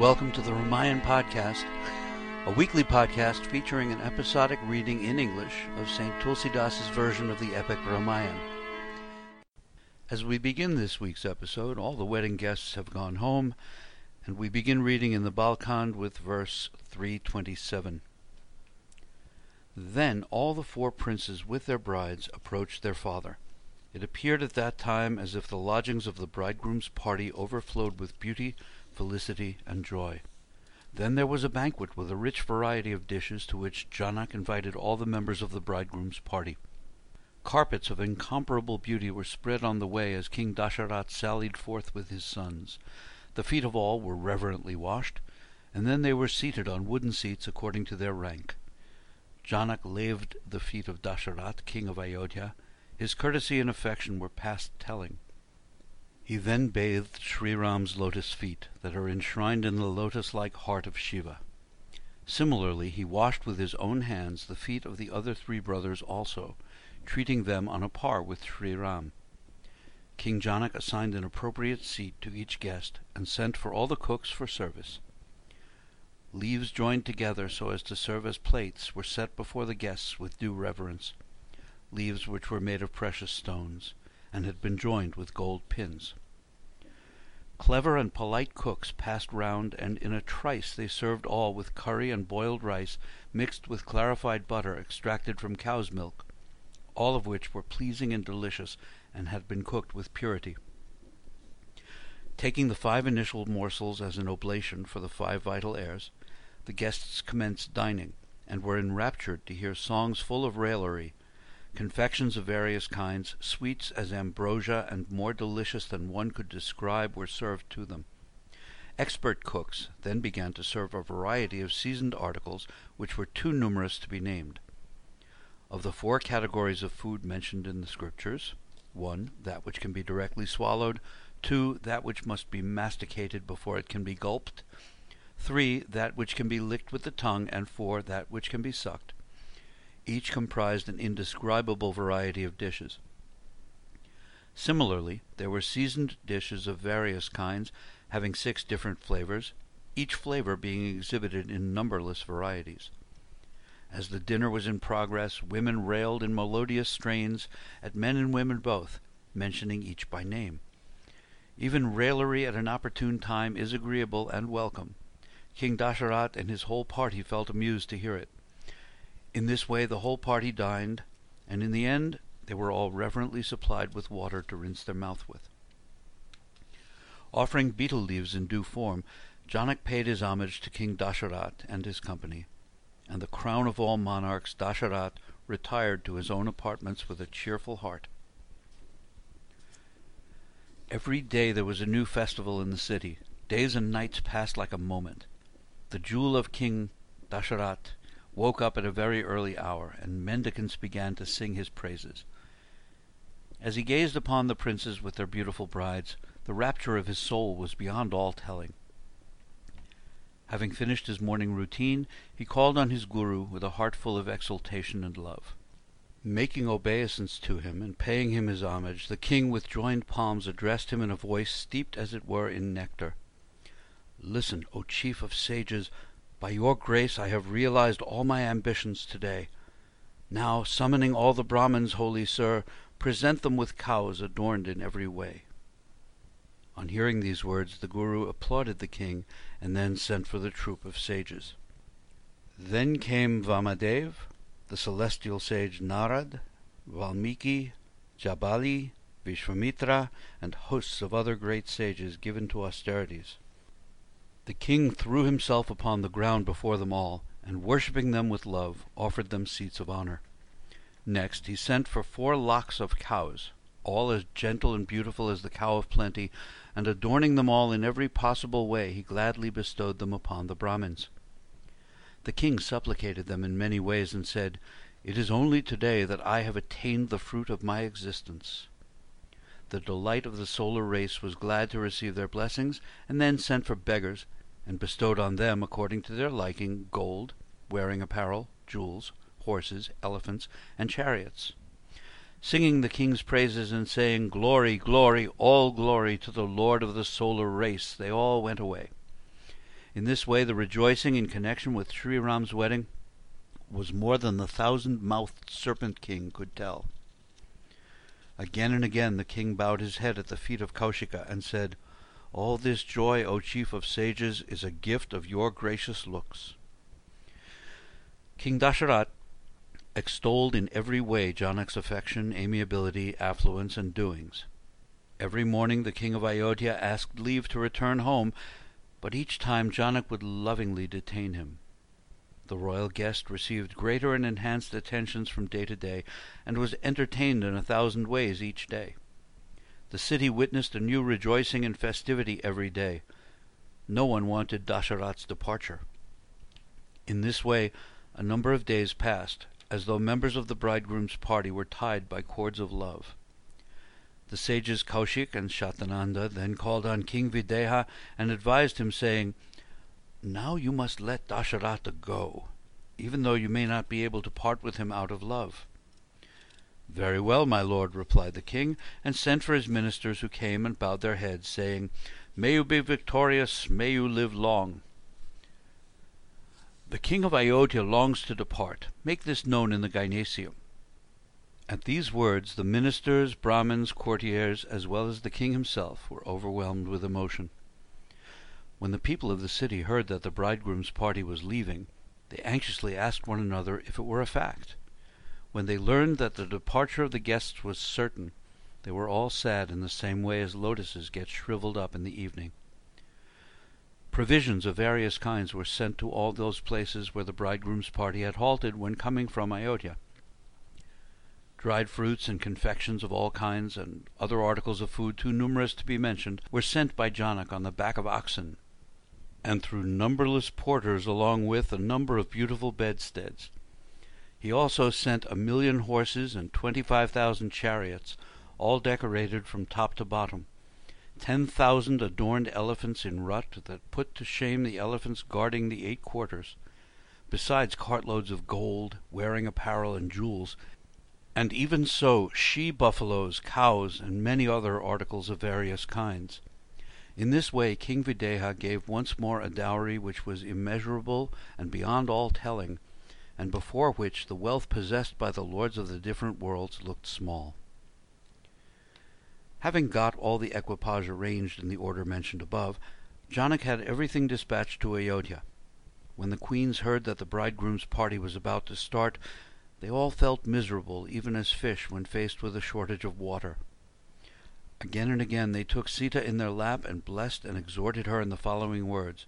Welcome to the Ramayan Podcast, a weekly podcast featuring an episodic reading in English of St. Tulsidas' version of the epic Ramayan. As we begin this week's episode, all the wedding guests have gone home, and we begin reading in the Balkhand with verse 327. Then all the four princes with their brides approached their father. It appeared at that time as if the lodgings of the bridegroom's party overflowed with beauty, felicity, and joy. Then there was a banquet with a rich variety of dishes to which Janak invited all the members of the bridegroom's party. Carpets of incomparable beauty were spread on the way as King Dasharat sallied forth with his sons. The feet of all were reverently washed, and then they were seated on wooden seats according to their rank. Janak laved the feet of Dasharat, king of Ayodhya, his courtesy and affection were past telling. He then bathed Sri Ram's lotus feet that are enshrined in the lotus-like heart of Shiva. Similarly, he washed with his own hands the feet of the other three brothers also, treating them on a par with Sri Ram. King Janak assigned an appropriate seat to each guest and sent for all the cooks for service. Leaves joined together so as to serve as plates were set before the guests with due reverence leaves which were made of precious stones, and had been joined with gold pins. Clever and polite cooks passed round, and in a trice they served all with curry and boiled rice mixed with clarified butter extracted from cow's milk, all of which were pleasing and delicious, and had been cooked with purity. Taking the five initial morsels as an oblation for the five vital airs, the guests commenced dining, and were enraptured to hear songs full of raillery, Confections of various kinds, sweets as ambrosia and more delicious than one could describe, were served to them. Expert cooks then began to serve a variety of seasoned articles which were too numerous to be named. Of the four categories of food mentioned in the Scriptures, 1. That which can be directly swallowed, 2. That which must be masticated before it can be gulped, 3. That which can be licked with the tongue, and 4. That which can be sucked each comprised an indescribable variety of dishes. Similarly, there were seasoned dishes of various kinds, having six different flavors, each flavor being exhibited in numberless varieties. As the dinner was in progress, women railed in melodious strains at men and women both, mentioning each by name. Even raillery at an opportune time is agreeable and welcome. King Dasharat and his whole party felt amused to hear it. In this way the whole party dined, and in the end they were all reverently supplied with water to rinse their mouth with. Offering betel leaves in due form, Janak paid his homage to King Dasharat and his company, and the crown of all monarchs, Dasharat, retired to his own apartments with a cheerful heart. Every day there was a new festival in the city. Days and nights passed like a moment. The jewel of King Dasharat woke up at a very early hour, and mendicants began to sing his praises. As he gazed upon the princes with their beautiful brides, the rapture of his soul was beyond all telling. Having finished his morning routine, he called on his guru with a heart full of exultation and love. Making obeisance to him and paying him his homage, the king with joined palms addressed him in a voice steeped as it were in nectar. Listen, O chief of sages, by your grace I have realized all my ambitions today. Now, summoning all the Brahmins, holy sir, present them with cows adorned in every way. On hearing these words, the Guru applauded the king and then sent for the troop of sages. Then came Vamadev, the celestial sage Narad, Valmiki, Jabali, Vishwamitra, and hosts of other great sages given to austerities. The king threw himself upon the ground before them all, and worshipping them with love, offered them seats of honor. Next he sent for four lakhs of cows, all as gentle and beautiful as the cow of plenty, and adorning them all in every possible way, he gladly bestowed them upon the Brahmins. The king supplicated them in many ways, and said, It is only today that I have attained the fruit of my existence. The delight of the solar race was glad to receive their blessings, and then sent for beggars, and bestowed on them, according to their liking, gold, wearing apparel, jewels, horses, elephants, and chariots. Singing the king's praises and saying, Glory, glory, all glory to the Lord of the solar race, they all went away. In this way, the rejoicing in connection with Sri Ram's wedding was more than the thousand-mouthed Serpent King could tell. Again and again the king bowed his head at the feet of Kaushika and said, All this joy, O chief of sages, is a gift of your gracious looks. King Dasharat extolled in every way Janak's affection, amiability, affluence, and doings. Every morning the king of Ayodhya asked leave to return home, but each time Janak would lovingly detain him. The royal guest received greater and enhanced attentions from day to day, and was entertained in a thousand ways each day. The city witnessed a new rejoicing and festivity every day. No one wanted Dasharat's departure. In this way a number of days passed, as though members of the bridegroom's party were tied by cords of love. The sages Kaushik and Shatananda then called on King Videha and advised him, saying, now you must let Dasharatha go, even though you may not be able to part with him out of love. Very well, my lord, replied the king, and sent for his ministers, who came and bowed their heads, saying, May you be victorious, may you live long. The king of Ayodhya longs to depart. Make this known in the gynaeceum. At these words the ministers, Brahmins, courtiers, as well as the king himself, were overwhelmed with emotion. When the people of the city heard that the bridegroom's party was leaving, they anxiously asked one another if it were a fact. When they learned that the departure of the guests was certain, they were all sad in the same way as lotuses get shriveled up in the evening. Provisions of various kinds were sent to all those places where the bridegroom's party had halted when coming from Ayodhya. Dried fruits and confections of all kinds, and other articles of food too numerous to be mentioned, were sent by Janak on the back of oxen and through numberless porters along with a number of beautiful bedsteads. He also sent a million horses and twenty-five thousand chariots, all decorated from top to bottom, ten thousand adorned elephants in rut that put to shame the elephants guarding the eight quarters, besides cartloads of gold, wearing apparel, and jewels, and even so she-buffaloes, cows, and many other articles of various kinds. In this way King Videha gave once more a dowry which was immeasurable and beyond all telling, and before which the wealth possessed by the lords of the different worlds looked small. Having got all the equipage arranged in the order mentioned above, Janak had everything dispatched to Ayodhya. When the queens heard that the bridegroom's party was about to start, they all felt miserable, even as fish when faced with a shortage of water. Again and again they took Sita in their lap and blessed and exhorted her in the following words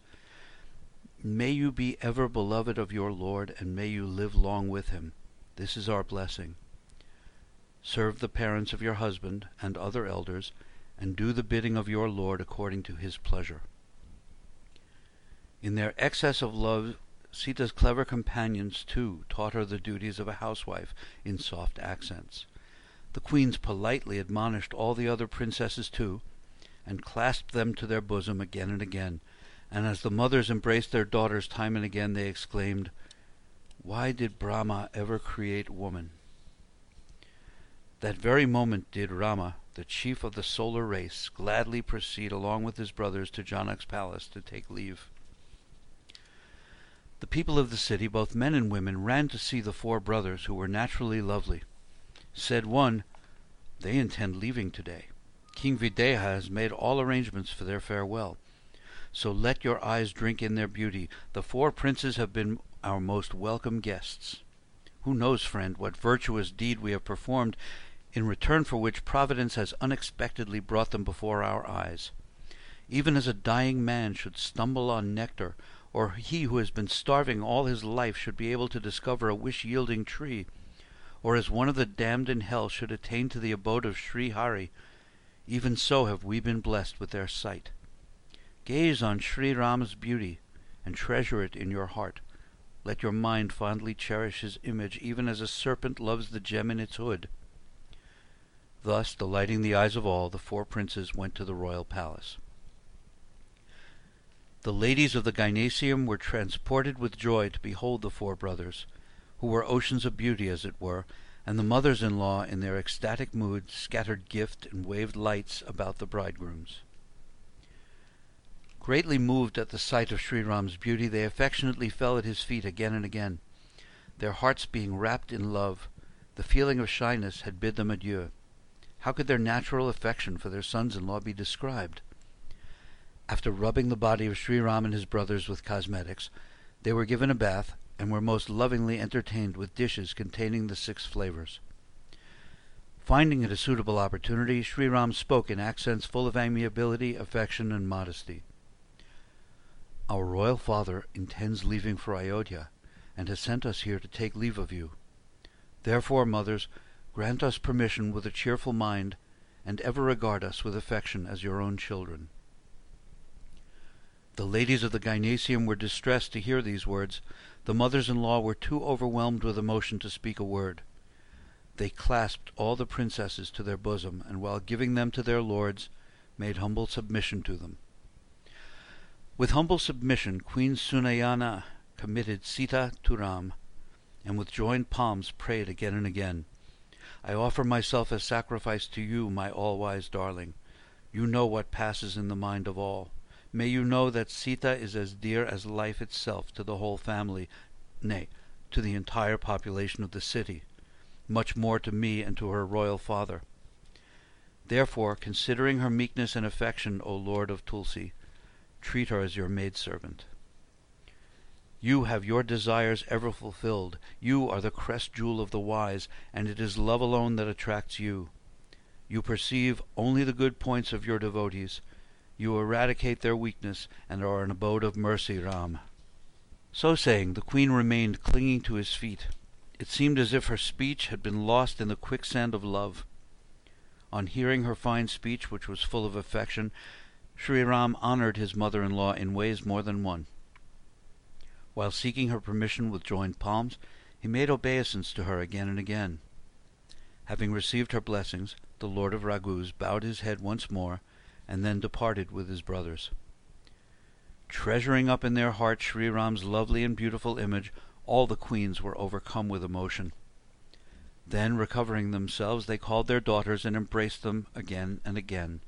May you be ever beloved of your Lord, and may you live long with him. This is our blessing. Serve the parents of your husband and other elders, and do the bidding of your Lord according to his pleasure. In their excess of love, Sita's clever companions, too, taught her the duties of a housewife in soft accents. The queens politely admonished all the other princesses too, and clasped them to their bosom again and again, and as the mothers embraced their daughters time and again, they exclaimed, Why did Brahma ever create woman? That very moment did Rama, the chief of the solar race, gladly proceed along with his brothers to Janak's palace to take leave. The people of the city, both men and women, ran to see the four brothers, who were naturally lovely. Said one, They intend leaving today. King Videha has made all arrangements for their farewell. So let your eyes drink in their beauty. The four princes have been our most welcome guests. Who knows, friend, what virtuous deed we have performed, in return for which Providence has unexpectedly brought them before our eyes. Even as a dying man should stumble on nectar, or he who has been starving all his life should be able to discover a wish-yielding tree, or as one of the damned in hell should attain to the abode of Sri Hari, even so have we been blessed with their sight. Gaze on Sri Ram's beauty, and treasure it in your heart. Let your mind fondly cherish his image, even as a serpent loves the gem in its hood. Thus, delighting the eyes of all, the four princes went to the royal palace. The ladies of the gynaeceum were transported with joy to behold the four brothers, who were oceans of beauty, as it were, and the mothers-in-law, in their ecstatic mood, scattered gift and waved lights about the bridegrooms. Greatly moved at the sight of Sri Ram's beauty, they affectionately fell at his feet again and again. Their hearts being wrapped in love, the feeling of shyness had bid them adieu. How could their natural affection for their sons-in-law be described? After rubbing the body of Sri Ram and his brothers with cosmetics, they were given a bath and were most lovingly entertained with dishes containing the six flavors. Finding it a suitable opportunity, Sri Ram spoke in accents full of amiability, affection, and modesty. Our royal father intends leaving for Ayodhya, and has sent us here to take leave of you. Therefore, mothers, grant us permission with a cheerful mind, and ever regard us with affection as your own children. The ladies of the gynaeceum were distressed to hear these words. The mothers-in-law were too overwhelmed with emotion to speak a word. They clasped all the princesses to their bosom, and while giving them to their lords, made humble submission to them. With humble submission, Queen Sunayana committed Sita to Ram, and with joined palms prayed again and again. I offer myself as sacrifice to you, my all-wise darling. You know what passes in the mind of all. May you know that Sita is as dear as life itself to the whole family, nay, to the entire population of the city, much more to me and to her royal father. Therefore, considering her meekness and affection, O Lord of Tulsi, treat her as your maidservant. You have your desires ever fulfilled. You are the crest jewel of the wise, and it is love alone that attracts you. You perceive only the good points of your devotees. You eradicate their weakness, and are an abode of mercy, Ram. So saying, the queen remained clinging to his feet. It seemed as if her speech had been lost in the quicksand of love. On hearing her fine speech, which was full of affection, Sri Ram honored his mother-in-law in ways more than one. While seeking her permission with joined palms, he made obeisance to her again and again. Having received her blessings, the Lord of Raghus bowed his head once more, and then departed with his brothers. Treasuring up in their hearts Sri Ram's lovely and beautiful image, all the queens were overcome with emotion. Then, recovering themselves, they called their daughters and embraced them again and again.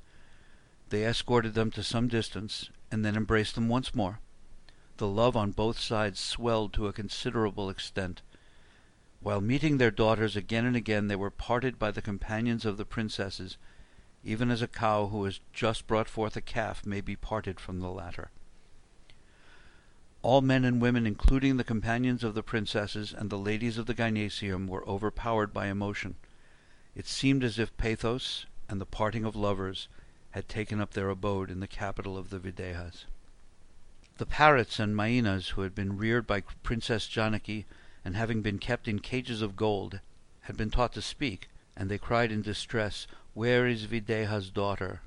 They escorted them to some distance, and then embraced them once more. The love on both sides swelled to a considerable extent. While meeting their daughters again and again, they were parted by the companions of the princesses, even as a cow who has just brought forth a calf may be parted from the latter. All men and women, including the companions of the princesses and the ladies of the gynaeceum, were overpowered by emotion. It seemed as if pathos and the parting of lovers had taken up their abode in the capital of the Videhas. The parrots and mainas who had been reared by Princess Janaki and having been kept in cages of gold had been taught to speak, and they cried in distress, Where is Videha's daughter?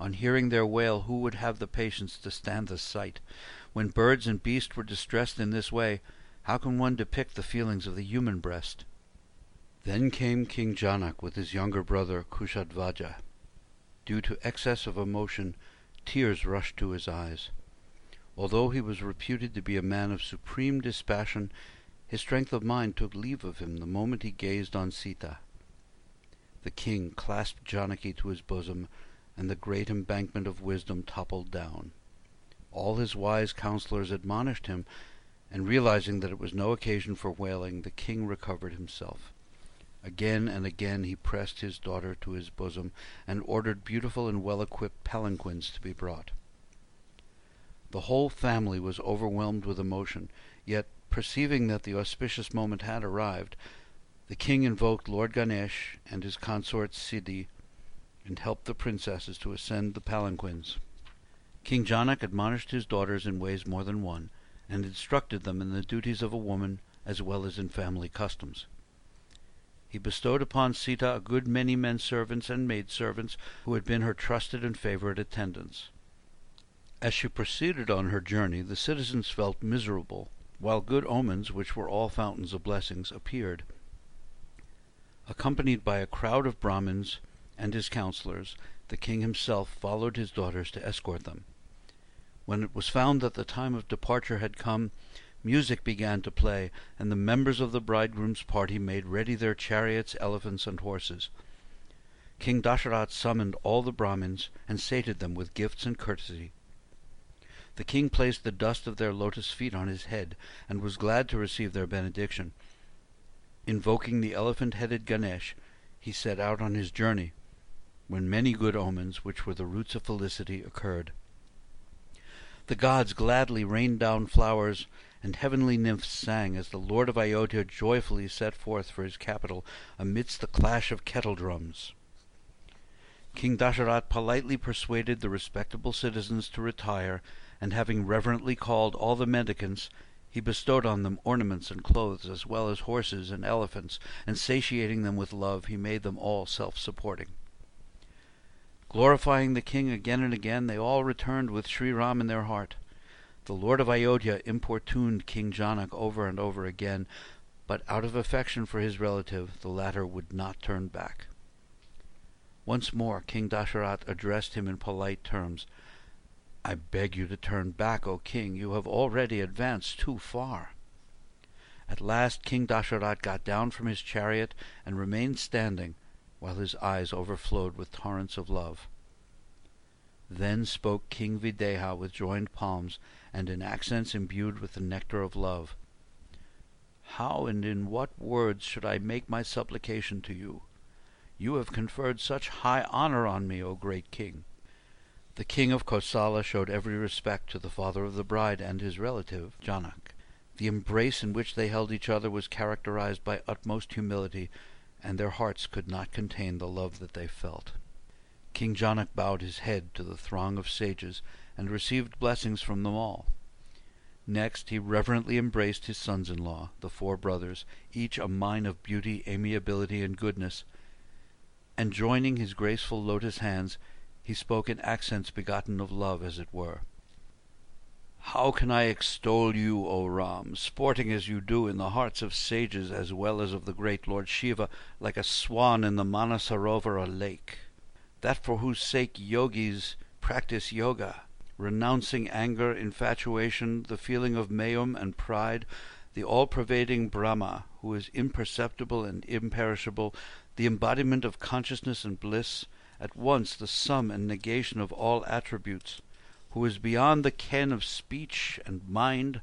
On hearing their wail, who would have the patience to stand the sight? When birds and beasts were distressed in this way, how can one depict the feelings of the human breast? Then came King Janak with his younger brother Kushadvaja. Due to excess of emotion, tears rushed to his eyes. Although he was reputed to be a man of supreme dispassion, his strength of mind took leave of him the moment he gazed on Sita. The king clasped Janaki to his bosom, and the great embankment of wisdom toppled down. All his wise counsellors admonished him, and realizing that it was no occasion for wailing, the king recovered himself. Again and again he pressed his daughter to his bosom, and ordered beautiful and well-equipped palanquins to be brought. The whole family was overwhelmed with emotion, yet, perceiving that the auspicious moment had arrived, the king invoked Lord Ganesh and his consort Siddhi, and helped the princesses to ascend the palanquins. King Janak admonished his daughters in ways more than one, and instructed them in the duties of a woman as well as in family customs. He bestowed upon Sita a good many men servants and maid servants who had been her trusted and favourite attendants. As she proceeded on her journey, the citizens felt miserable, while good omens, which were all fountains of blessings, appeared. Accompanied by a crowd of Brahmins and his counsellors, the king himself followed his daughters to escort them. When it was found that the time of departure had come, Music began to play, and the members of the bridegroom's party made ready their chariots, elephants, and horses. King Dasharat summoned all the Brahmins and sated them with gifts and courtesy. The king placed the dust of their lotus feet on his head, and was glad to receive their benediction. Invoking the elephant-headed Ganesh, he set out on his journey, when many good omens, which were the roots of felicity, occurred. The gods gladly rained down flowers, and heavenly nymphs sang as the Lord of Ayodhya joyfully set forth for his capital amidst the clash of kettle drums. King Dasharat politely persuaded the respectable citizens to retire, and having reverently called all the mendicants, he bestowed on them ornaments and clothes, as well as horses and elephants, and satiating them with love, he made them all self-supporting. Glorifying the king again and again, they all returned with Sri Ram in their heart. The Lord of Ayodhya importuned King Janak over and over again, but out of affection for his relative, the latter would not turn back. Once more King Dasharat addressed him in polite terms. I beg you to turn back, O king. You have already advanced too far. At last King Dasharat got down from his chariot and remained standing, while his eyes overflowed with torrents of love. Then spoke King Videha with joined palms, and in accents imbued with the nectar of love. How and in what words should I make my supplication to you? You have conferred such high honor on me, O great king. The king of Kosala showed every respect to the father of the bride and his relative, Janak. The embrace in which they held each other was characterized by utmost humility, and their hearts could not contain the love that they felt. King Janak bowed his head to the throng of sages and received blessings from them all. Next he reverently embraced his sons-in-law, the four brothers, each a mine of beauty, amiability, and goodness, and joining his graceful lotus hands, he spoke in accents begotten of love, as it were. How can I extol you, O Ram, sporting as you do in the hearts of sages as well as of the great Lord Shiva, like a swan in the Manasarovar lake, that for whose sake yogis practice yoga, renouncing anger, infatuation, the feeling of meum and pride, the all-pervading Brahma, who is imperceptible and imperishable, the embodiment of consciousness and bliss, at once the sum and negation of all attributes, who is beyond the ken of speech and mind,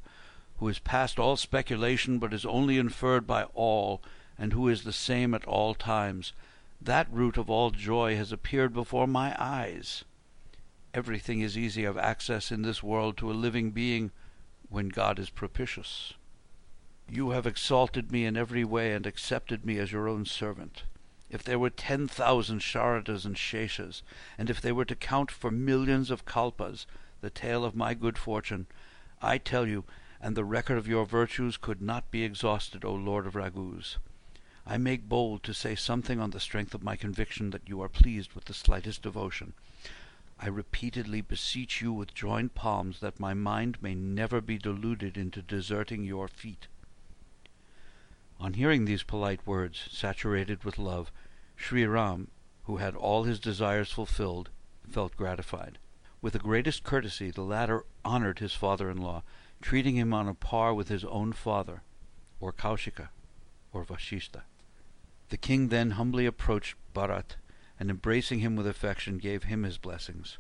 who is past all speculation but is only inferred by all, and who is the same at all times, that root of all joy has appeared before my eyes. Everything is easy of access in this world to a living being when God is propitious. You have exalted me in every way and accepted me as your own servant if there were ten thousand Sharadas and Sheshas, and if they were to count for millions of kalpas the tale of my good fortune, I tell you, and the record of your virtues could not be exhausted, O Lord of Raghus. I make bold to say something on the strength of my conviction that you are pleased with the slightest devotion. I repeatedly beseech you with joined palms that my mind may never be deluded into deserting your feet. On hearing these polite words, saturated with love, Sri Ram, who had all his desires fulfilled, felt gratified. With the greatest courtesy the latter honoured his father-in-law, treating him on a par with his own father, or Kaushika, or Vashishta. The king then humbly approached Bharat, and embracing him with affection, gave him his blessings.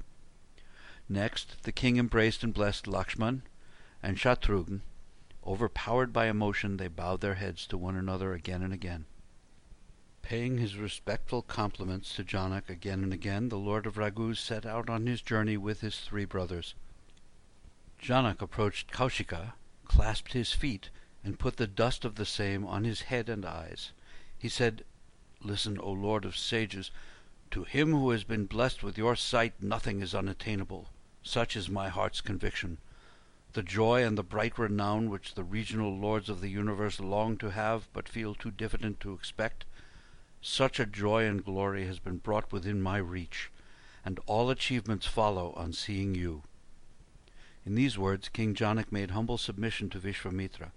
Next the king embraced and blessed Lakshman and Shatrugn. Overpowered by emotion, they bowed their heads to one another again and again. Paying his respectful compliments to Janak again and again, the Lord of Raghus set out on his journey with his three brothers. Janak approached Kaushika, clasped his feet, and put the dust of the same on his head and eyes. He said, Listen, O Lord of sages, to him who has been blessed with your sight nothing is unattainable. Such is my heart's conviction. The joy and the bright renown which the regional lords of the universe long to have, but feel too diffident to expect, such a joy and glory has been brought within my reach, and all achievements follow on seeing you. In these words King Janak made humble submission to Vishvamitra,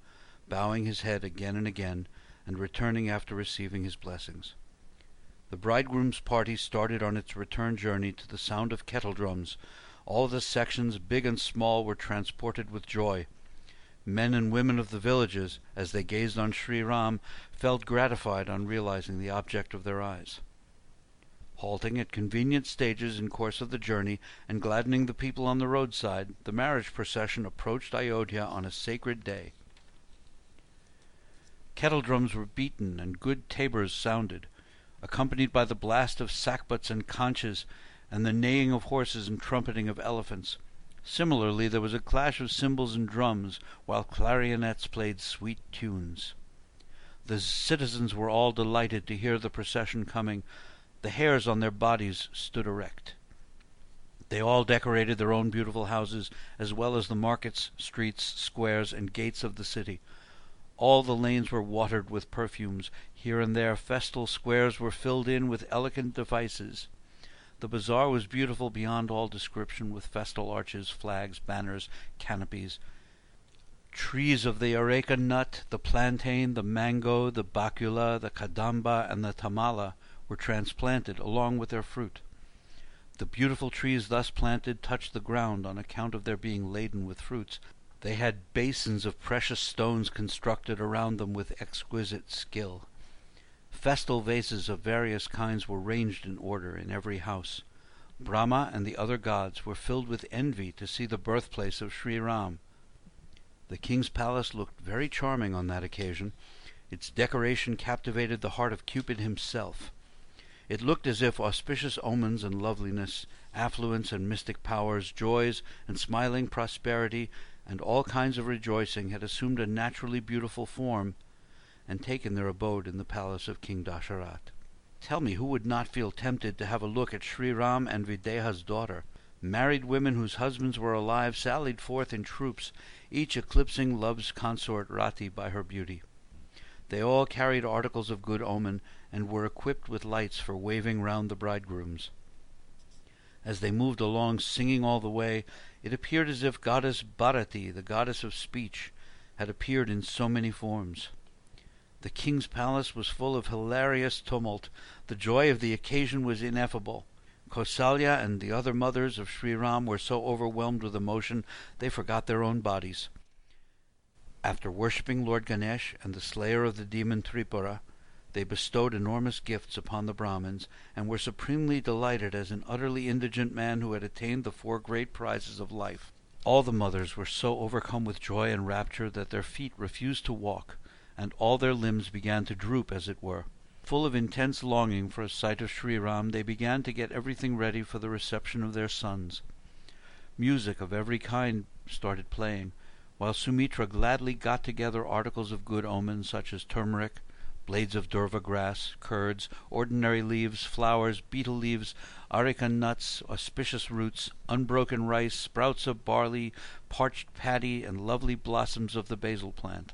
bowing his head again and again, and returning after receiving his blessings. The bridegroom's party started on its return journey to the sound of kettle drums. All the sections, big and small, were transported with joy, Men and women of the villages, as they gazed on Sri Ram, felt gratified on realizing the object of their eyes. Halting at convenient stages in course of the journey, and gladdening the people on the roadside, the marriage procession approached Ayodhya on a sacred day. Kettle drums were beaten and good tabors sounded, accompanied by the blast of sackbuts and conches, and the neighing of horses and trumpeting of elephants. Similarly, there was a clash of cymbals and drums, while clarionets played sweet tunes. The citizens were all delighted to hear the procession coming. The hairs on their bodies stood erect. They all decorated their own beautiful houses, as well as the markets, streets, squares, and gates of the city. All the lanes were watered with perfumes. Here and there festal squares were filled in with elegant devices. The bazaar was beautiful beyond all description, with festal arches, flags, banners, canopies. Trees of the areca nut, the plantain, the mango, the bacula, the kadamba, and the tamala were transplanted along with their fruit. The beautiful trees thus planted touched the ground on account of their being laden with fruits. They had basins of precious stones constructed around them with exquisite skill. Festal vases of various kinds were ranged in order in every house. Brahma and the other gods were filled with envy to see the birthplace of Sri Ram. The king's palace looked very charming on that occasion. Its decoration captivated the heart of Cupid himself. It looked as if auspicious omens and loveliness, affluence and mystic powers, joys and smiling prosperity, and all kinds of rejoicing had assumed a naturally beautiful form and taken their abode in the palace of King Dasharat. Tell me who would not feel tempted to have a look at Sri Ram and Videha's daughter? Married women whose husbands were alive sallied forth in troops, each eclipsing love's consort Rati by her beauty. They all carried articles of good omen, and were equipped with lights for waving round the bridegrooms. As they moved along singing all the way, it appeared as if goddess Bharati, the goddess of speech, had appeared in so many forms. The king's palace was full of hilarious tumult. The joy of the occasion was ineffable. Kausalya and the other mothers of Sri Ram were so overwhelmed with emotion they forgot their own bodies. After worshipping Lord Ganesh and the slayer of the demon Tripura, they bestowed enormous gifts upon the Brahmins, and were supremely delighted as an utterly indigent man who had attained the four great prizes of life. All the mothers were so overcome with joy and rapture that their feet refused to walk, and all their limbs began to droop, as it were. Full of intense longing for a sight of Sri Ram, they began to get everything ready for the reception of their sons. Music of every kind started playing, while Sumitra gladly got together articles of good omen, such as turmeric, blades of durva grass, curds, ordinary leaves, flowers, betel leaves, areca nuts, auspicious roots, unbroken rice, sprouts of barley, parched paddy, and lovely blossoms of the basil plant.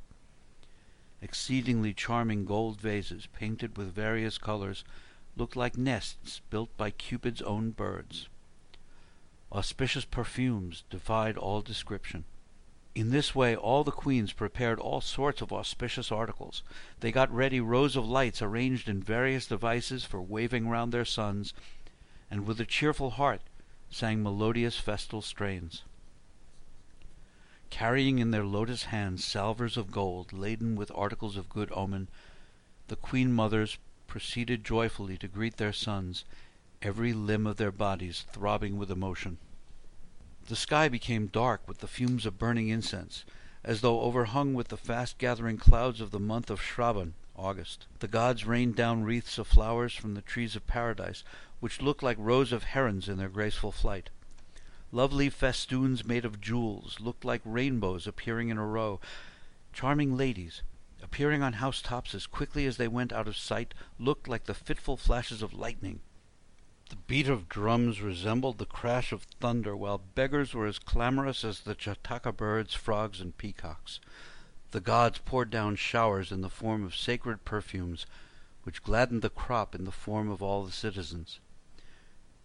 Exceedingly charming gold vases, painted with various colors, looked like nests built by Cupid's own birds. Auspicious perfumes defied all description. In this way all the queens prepared all sorts of auspicious articles. They got ready rows of lights arranged in various devices for waving round their sons, and with a cheerful heart sang melodious festal strains carrying in their lotus hands salvers of gold laden with articles of good omen, the queen mothers proceeded joyfully to greet their sons, every limb of their bodies throbbing with emotion. The sky became dark with the fumes of burning incense, as though overhung with the fast gathering clouds of the month of Shravan, August. The gods rained down wreaths of flowers from the trees of paradise, which looked like rows of herons in their graceful flight. Lovely festoons made of jewels looked like rainbows appearing in a row. Charming ladies, appearing on housetops as quickly as they went out of sight, looked like the fitful flashes of lightning. The beat of drums resembled the crash of thunder, while beggars were as clamorous as the Jataka birds, frogs, and peacocks. The gods poured down showers in the form of sacred perfumes, which gladdened the crop in the form of all the citizens.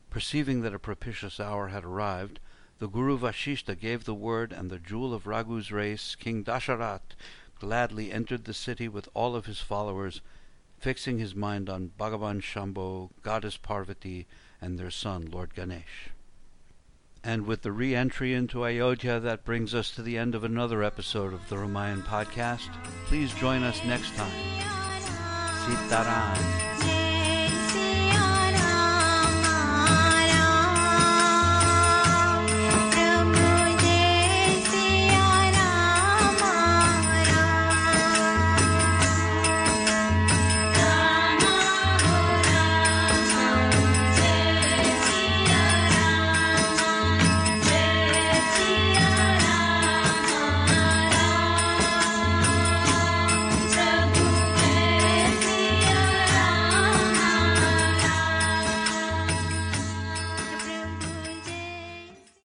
Perceiving that a propitious hour had arrived, the Guru Vasishtha gave the word, and the jewel of Raghu's race, King Dasharat, gladly entered the city with all of his followers, fixing his mind on Bhagavan Shambho, Goddess Parvati, and their son, Lord Ganesh. And with the re entry into Ayodhya, that brings us to the end of another episode of the Ramayan podcast. Please join us next time. Sitaram.